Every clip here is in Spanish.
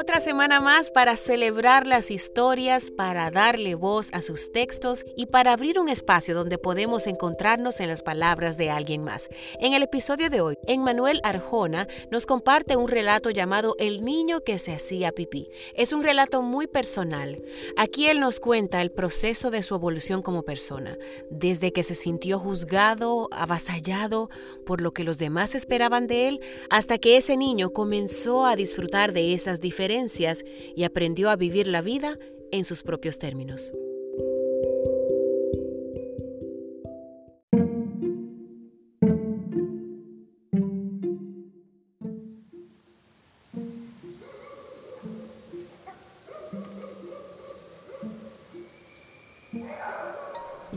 Otra semana más para celebrar las historias, para darle voz a sus textos y para abrir un espacio donde podemos encontrarnos en las palabras de alguien más. En el episodio de hoy, Emmanuel Arjona nos comparte un relato llamado El niño que se hacía pipí. Es un relato muy personal. Aquí él nos cuenta el proceso de su evolución como persona, desde que se sintió juzgado, avasallado por lo que los demás esperaban de él, hasta que ese niño comenzó a disfrutar de esas diferencias y aprendió a vivir la vida en sus propios términos.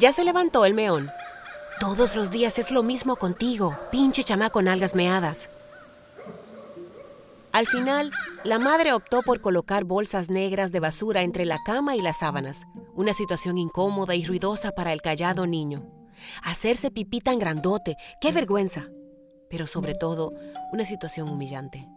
Ya se levantó el meón. Todos los días es lo mismo contigo, pinche chamaco con algas meadas. Al final, la madre optó por colocar bolsas negras de basura entre la cama y las sábanas, una situación incómoda y ruidosa para el callado niño. Hacerse pipí tan grandote, qué vergüenza. Pero sobre todo, una situación humillante.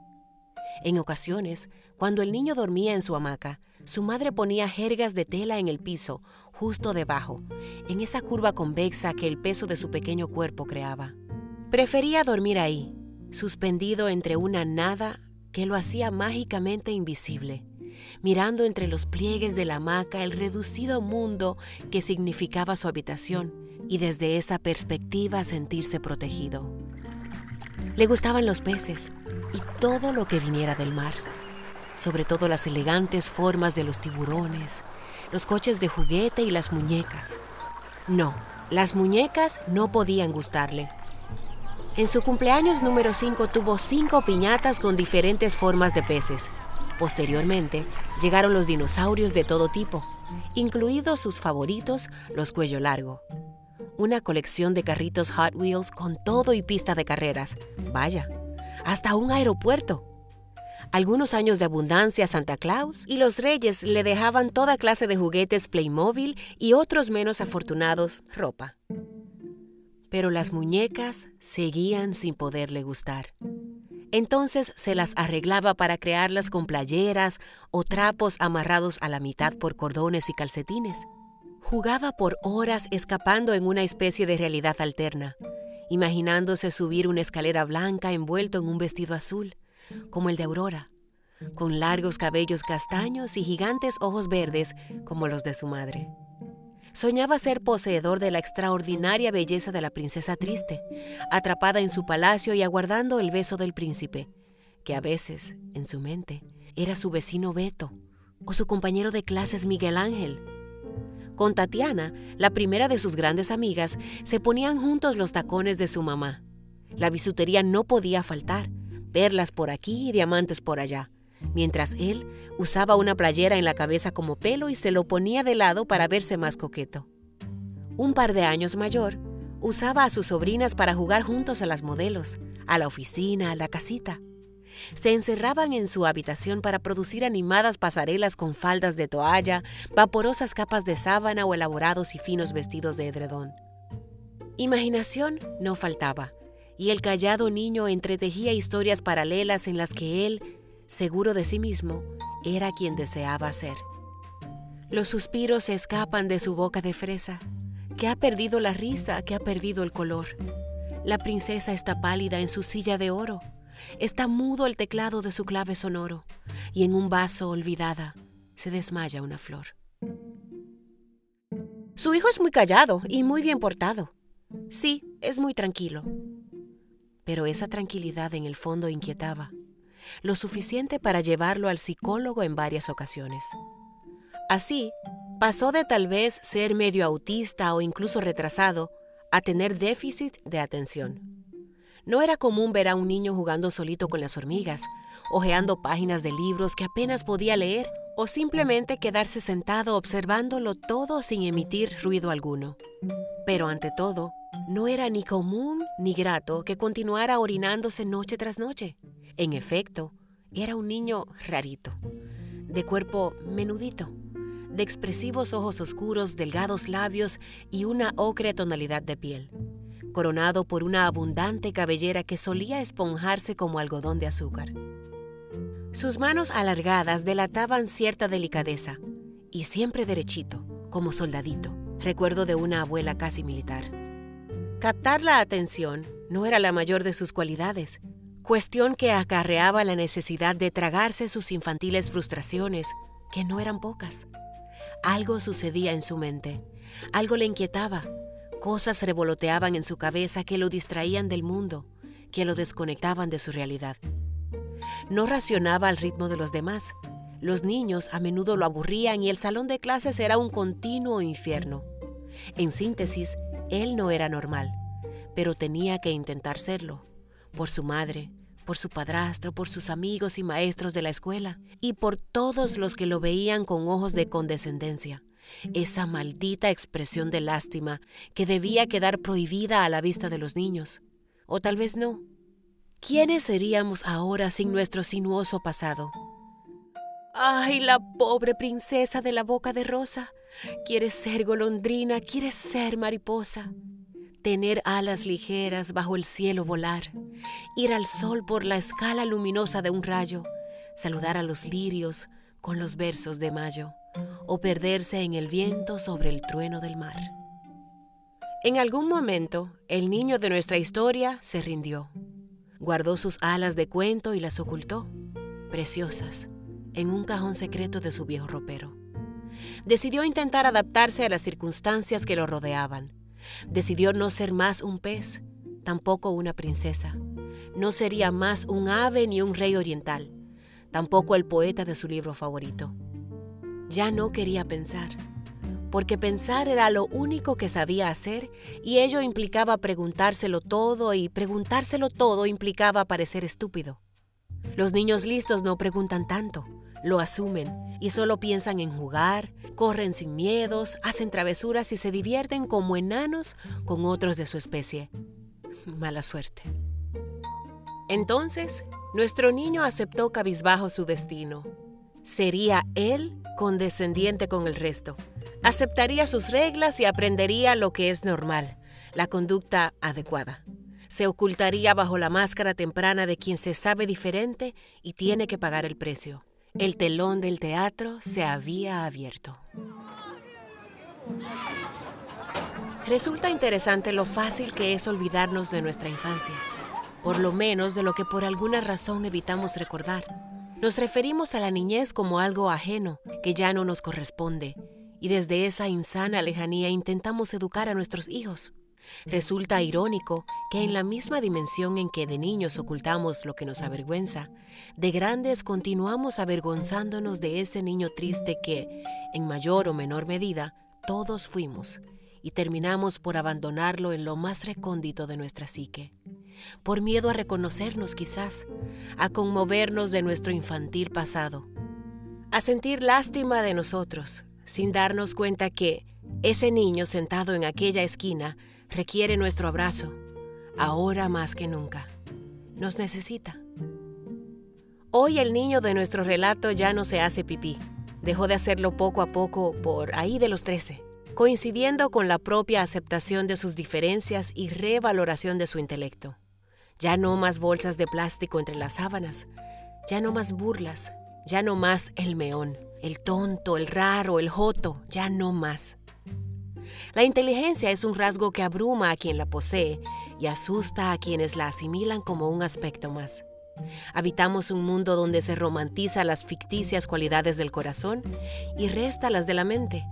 En ocasiones, cuando el niño dormía en su hamaca, su madre ponía jergas de tela en el piso, justo debajo, en esa curva convexa que el peso de su pequeño cuerpo creaba. Prefería dormir ahí, suspendido entre una nada que lo hacía mágicamente invisible, mirando entre los pliegues de la hamaca el reducido mundo que significaba su habitación y desde esa perspectiva sentirse protegido. Le gustaban los peces y todo lo que viniera del mar, sobre todo las elegantes formas de los tiburones, los coches de juguete y las muñecas. No, las muñecas no podían gustarle en su cumpleaños número 5 tuvo cinco piñatas con diferentes formas de peces. Posteriormente, llegaron los dinosaurios de todo tipo, incluidos sus favoritos, los cuello largo. Una colección de carritos Hot Wheels con todo y pista de carreras. Vaya, hasta un aeropuerto. Algunos años de abundancia Santa Claus y los reyes le dejaban toda clase de juguetes Playmobil y otros menos afortunados ropa pero las muñecas seguían sin poderle gustar. Entonces se las arreglaba para crearlas con playeras o trapos amarrados a la mitad por cordones y calcetines. Jugaba por horas escapando en una especie de realidad alterna, imaginándose subir una escalera blanca envuelto en un vestido azul, como el de Aurora, con largos cabellos castaños y gigantes ojos verdes como los de su madre. Soñaba ser poseedor de la extraordinaria belleza de la princesa triste, atrapada en su palacio y aguardando el beso del príncipe, que a veces, en su mente, era su vecino Beto o su compañero de clases Miguel Ángel. Con Tatiana, la primera de sus grandes amigas, se ponían juntos los tacones de su mamá. La bisutería no podía faltar, perlas por aquí y diamantes por allá mientras él usaba una playera en la cabeza como pelo y se lo ponía de lado para verse más coqueto. Un par de años mayor, usaba a sus sobrinas para jugar juntos a las modelos, a la oficina, a la casita. Se encerraban en su habitación para producir animadas pasarelas con faldas de toalla, vaporosas capas de sábana o elaborados y finos vestidos de edredón. Imaginación no faltaba, y el callado niño entretejía historias paralelas en las que él seguro de sí mismo, era quien deseaba ser. Los suspiros se escapan de su boca de fresa, que ha perdido la risa, que ha perdido el color. La princesa está pálida en su silla de oro, está mudo el teclado de su clave sonoro, y en un vaso olvidada se desmaya una flor. Su hijo es muy callado y muy bien portado. Sí, es muy tranquilo. Pero esa tranquilidad en el fondo inquietaba lo suficiente para llevarlo al psicólogo en varias ocasiones. Así, pasó de tal vez ser medio autista o incluso retrasado a tener déficit de atención. No era común ver a un niño jugando solito con las hormigas, hojeando páginas de libros que apenas podía leer o simplemente quedarse sentado observándolo todo sin emitir ruido alguno. Pero ante todo, no era ni común ni grato que continuara orinándose noche tras noche. En efecto, era un niño rarito, de cuerpo menudito, de expresivos ojos oscuros, delgados labios y una ocre tonalidad de piel, coronado por una abundante cabellera que solía esponjarse como algodón de azúcar. Sus manos alargadas delataban cierta delicadeza y siempre derechito, como soldadito, recuerdo de una abuela casi militar. Captar la atención no era la mayor de sus cualidades, cuestión que acarreaba la necesidad de tragarse sus infantiles frustraciones, que no eran pocas. Algo sucedía en su mente, algo le inquietaba, cosas revoloteaban en su cabeza que lo distraían del mundo, que lo desconectaban de su realidad. No racionaba al ritmo de los demás. Los niños a menudo lo aburrían y el salón de clases era un continuo infierno. En síntesis, él no era normal, pero tenía que intentar serlo, por su madre, por su padrastro, por sus amigos y maestros de la escuela, y por todos los que lo veían con ojos de condescendencia. Esa maldita expresión de lástima que debía quedar prohibida a la vista de los niños. O tal vez no. ¿Quiénes seríamos ahora sin nuestro sinuoso pasado? ¡Ay, la pobre princesa de la boca de rosa! Quiere ser golondrina, quiere ser mariposa. Tener alas ligeras bajo el cielo volar, ir al sol por la escala luminosa de un rayo, saludar a los lirios con los versos de mayo, o perderse en el viento sobre el trueno del mar. En algún momento, el niño de nuestra historia se rindió. Guardó sus alas de cuento y las ocultó, preciosas, en un cajón secreto de su viejo ropero. Decidió intentar adaptarse a las circunstancias que lo rodeaban. Decidió no ser más un pez, tampoco una princesa. No sería más un ave ni un rey oriental, tampoco el poeta de su libro favorito. Ya no quería pensar porque pensar era lo único que sabía hacer y ello implicaba preguntárselo todo y preguntárselo todo implicaba parecer estúpido. Los niños listos no preguntan tanto, lo asumen y solo piensan en jugar, corren sin miedos, hacen travesuras y se divierten como enanos con otros de su especie. Mala suerte. Entonces, nuestro niño aceptó cabizbajo su destino. Sería él condescendiente con el resto aceptaría sus reglas y aprendería lo que es normal, la conducta adecuada. Se ocultaría bajo la máscara temprana de quien se sabe diferente y tiene que pagar el precio. El telón del teatro se había abierto. Resulta interesante lo fácil que es olvidarnos de nuestra infancia, por lo menos de lo que por alguna razón evitamos recordar. Nos referimos a la niñez como algo ajeno, que ya no nos corresponde, y desde esa insana lejanía intentamos educar a nuestros hijos. Resulta irónico que en la misma dimensión en que de niños ocultamos lo que nos avergüenza, de grandes continuamos avergonzándonos de ese niño triste que, en mayor o menor medida, todos fuimos y terminamos por abandonarlo en lo más recóndito de nuestra psique. Por miedo a reconocernos quizás, a conmovernos de nuestro infantil pasado, a sentir lástima de nosotros, sin darnos cuenta que ese niño sentado en aquella esquina requiere nuestro abrazo, ahora más que nunca. Nos necesita. Hoy el niño de nuestro relato ya no se hace pipí. Dejó de hacerlo poco a poco por ahí de los 13, coincidiendo con la propia aceptación de sus diferencias y revaloración de su intelecto. Ya no más bolsas de plástico entre las sábanas, ya no más burlas, ya no más el meón el tonto, el raro, el joto, ya no más. La inteligencia es un rasgo que abruma a quien la posee y asusta a quienes la asimilan como un aspecto más. Habitamos un mundo donde se romantiza las ficticias cualidades del corazón y resta las de la mente.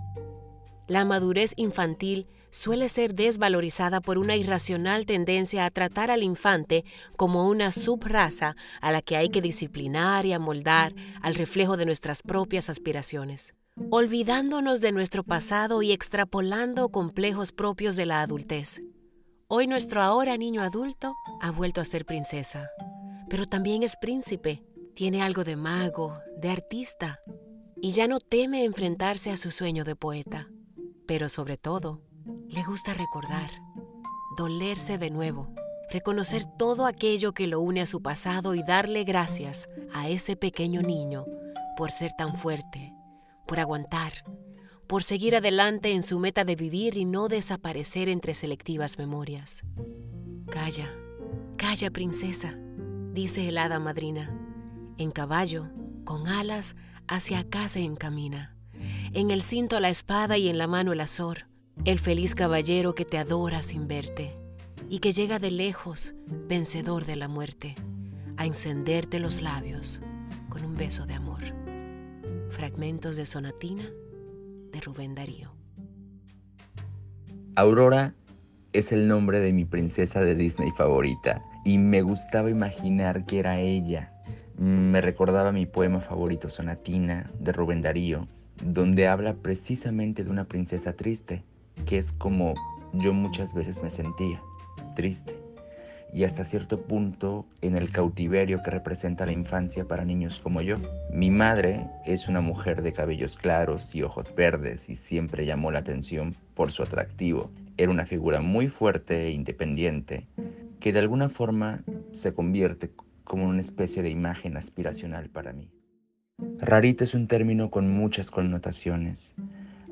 La madurez infantil suele ser desvalorizada por una irracional tendencia a tratar al infante como una subraza a la que hay que disciplinar y amoldar al reflejo de nuestras propias aspiraciones, olvidándonos de nuestro pasado y extrapolando complejos propios de la adultez. Hoy nuestro ahora niño adulto ha vuelto a ser princesa, pero también es príncipe, tiene algo de mago, de artista, y ya no teme enfrentarse a su sueño de poeta, pero sobre todo, le gusta recordar, dolerse de nuevo, reconocer todo aquello que lo une a su pasado y darle gracias a ese pequeño niño por ser tan fuerte, por aguantar, por seguir adelante en su meta de vivir y no desaparecer entre selectivas memorias. Calla, calla princesa, dice el hada madrina. En caballo, con alas, hacia se encamina. En el cinto la espada y en la mano el azor, el feliz caballero que te adora sin verte y que llega de lejos, vencedor de la muerte, a encenderte los labios con un beso de amor. Fragmentos de Sonatina de Rubén Darío. Aurora es el nombre de mi princesa de Disney favorita y me gustaba imaginar que era ella. Me recordaba mi poema favorito Sonatina de Rubén Darío, donde habla precisamente de una princesa triste, que es como yo muchas veces me sentía, triste y hasta cierto punto en el cautiverio que representa la infancia para niños como yo. Mi madre es una mujer de cabellos claros y ojos verdes y siempre llamó la atención por su atractivo. Era una figura muy fuerte e independiente que de alguna forma se convierte como una especie de imagen aspiracional para mí. Rarito es un término con muchas connotaciones.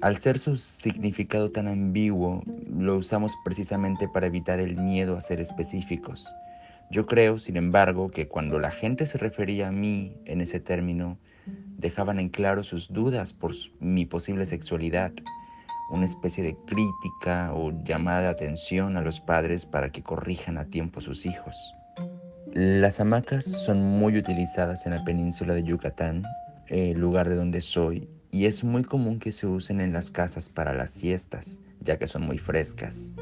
Al ser su significado tan ambiguo, lo usamos precisamente para evitar el miedo a ser específicos. Yo creo, sin embargo, que cuando la gente se refería a mí en ese término, dejaban en claro sus dudas por mi posible sexualidad, una especie de crítica o llamada de atención a los padres para que corrijan a tiempo a sus hijos. Las hamacas son muy utilizadas en la península de Yucatán, el lugar de donde soy, y es muy común que se usen en las casas para las siestas, ya que son muy frescas.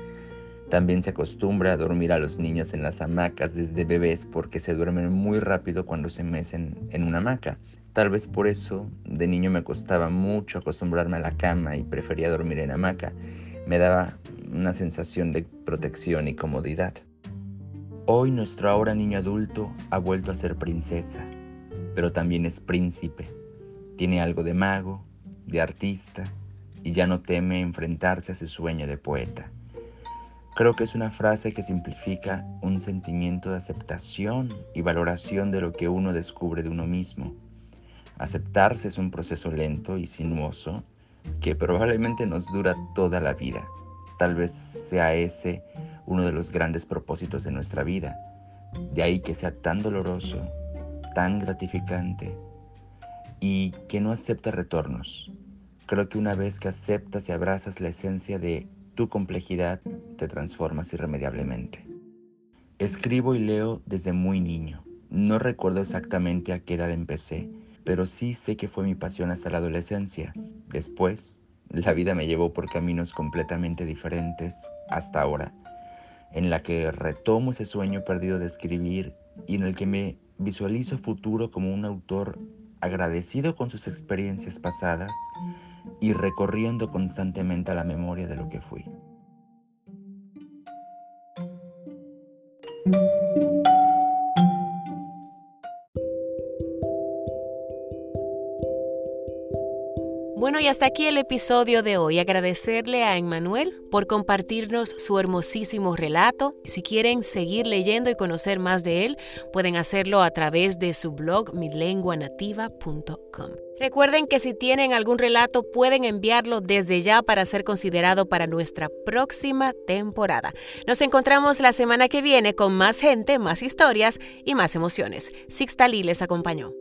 También se acostumbra a dormir a los niños en las hamacas desde bebés porque se duermen muy rápido cuando se mecen en una hamaca. Tal vez por eso de niño me costaba mucho acostumbrarme a la cama y prefería dormir en hamaca. Me daba una sensación de protección y comodidad. Hoy nuestro ahora niño adulto ha vuelto a ser princesa, pero también es príncipe tiene algo de mago, de artista, y ya no teme enfrentarse a su sueño de poeta. Creo que es una frase que simplifica un sentimiento de aceptación y valoración de lo que uno descubre de uno mismo. Aceptarse es un proceso lento y sinuoso que probablemente nos dura toda la vida. Tal vez sea ese uno de los grandes propósitos de nuestra vida. De ahí que sea tan doloroso, tan gratificante y que no acepta retornos. Creo que una vez que aceptas y abrazas la esencia de tu complejidad, te transformas irremediablemente. Escribo y leo desde muy niño. No recuerdo exactamente a qué edad empecé, pero sí sé que fue mi pasión hasta la adolescencia. Después, la vida me llevó por caminos completamente diferentes hasta ahora, en la que retomo ese sueño perdido de escribir y en el que me visualizo futuro como un autor agradecido con sus experiencias pasadas y recorriendo constantemente a la memoria de lo que fui. Bueno, y hasta aquí el episodio de hoy. Agradecerle a Emmanuel por compartirnos su hermosísimo relato. Si quieren seguir leyendo y conocer más de él, pueden hacerlo a través de su blog milenguanativa.com. Recuerden que si tienen algún relato pueden enviarlo desde ya para ser considerado para nuestra próxima temporada. Nos encontramos la semana que viene con más gente, más historias y más emociones. Sixta Lee les acompañó.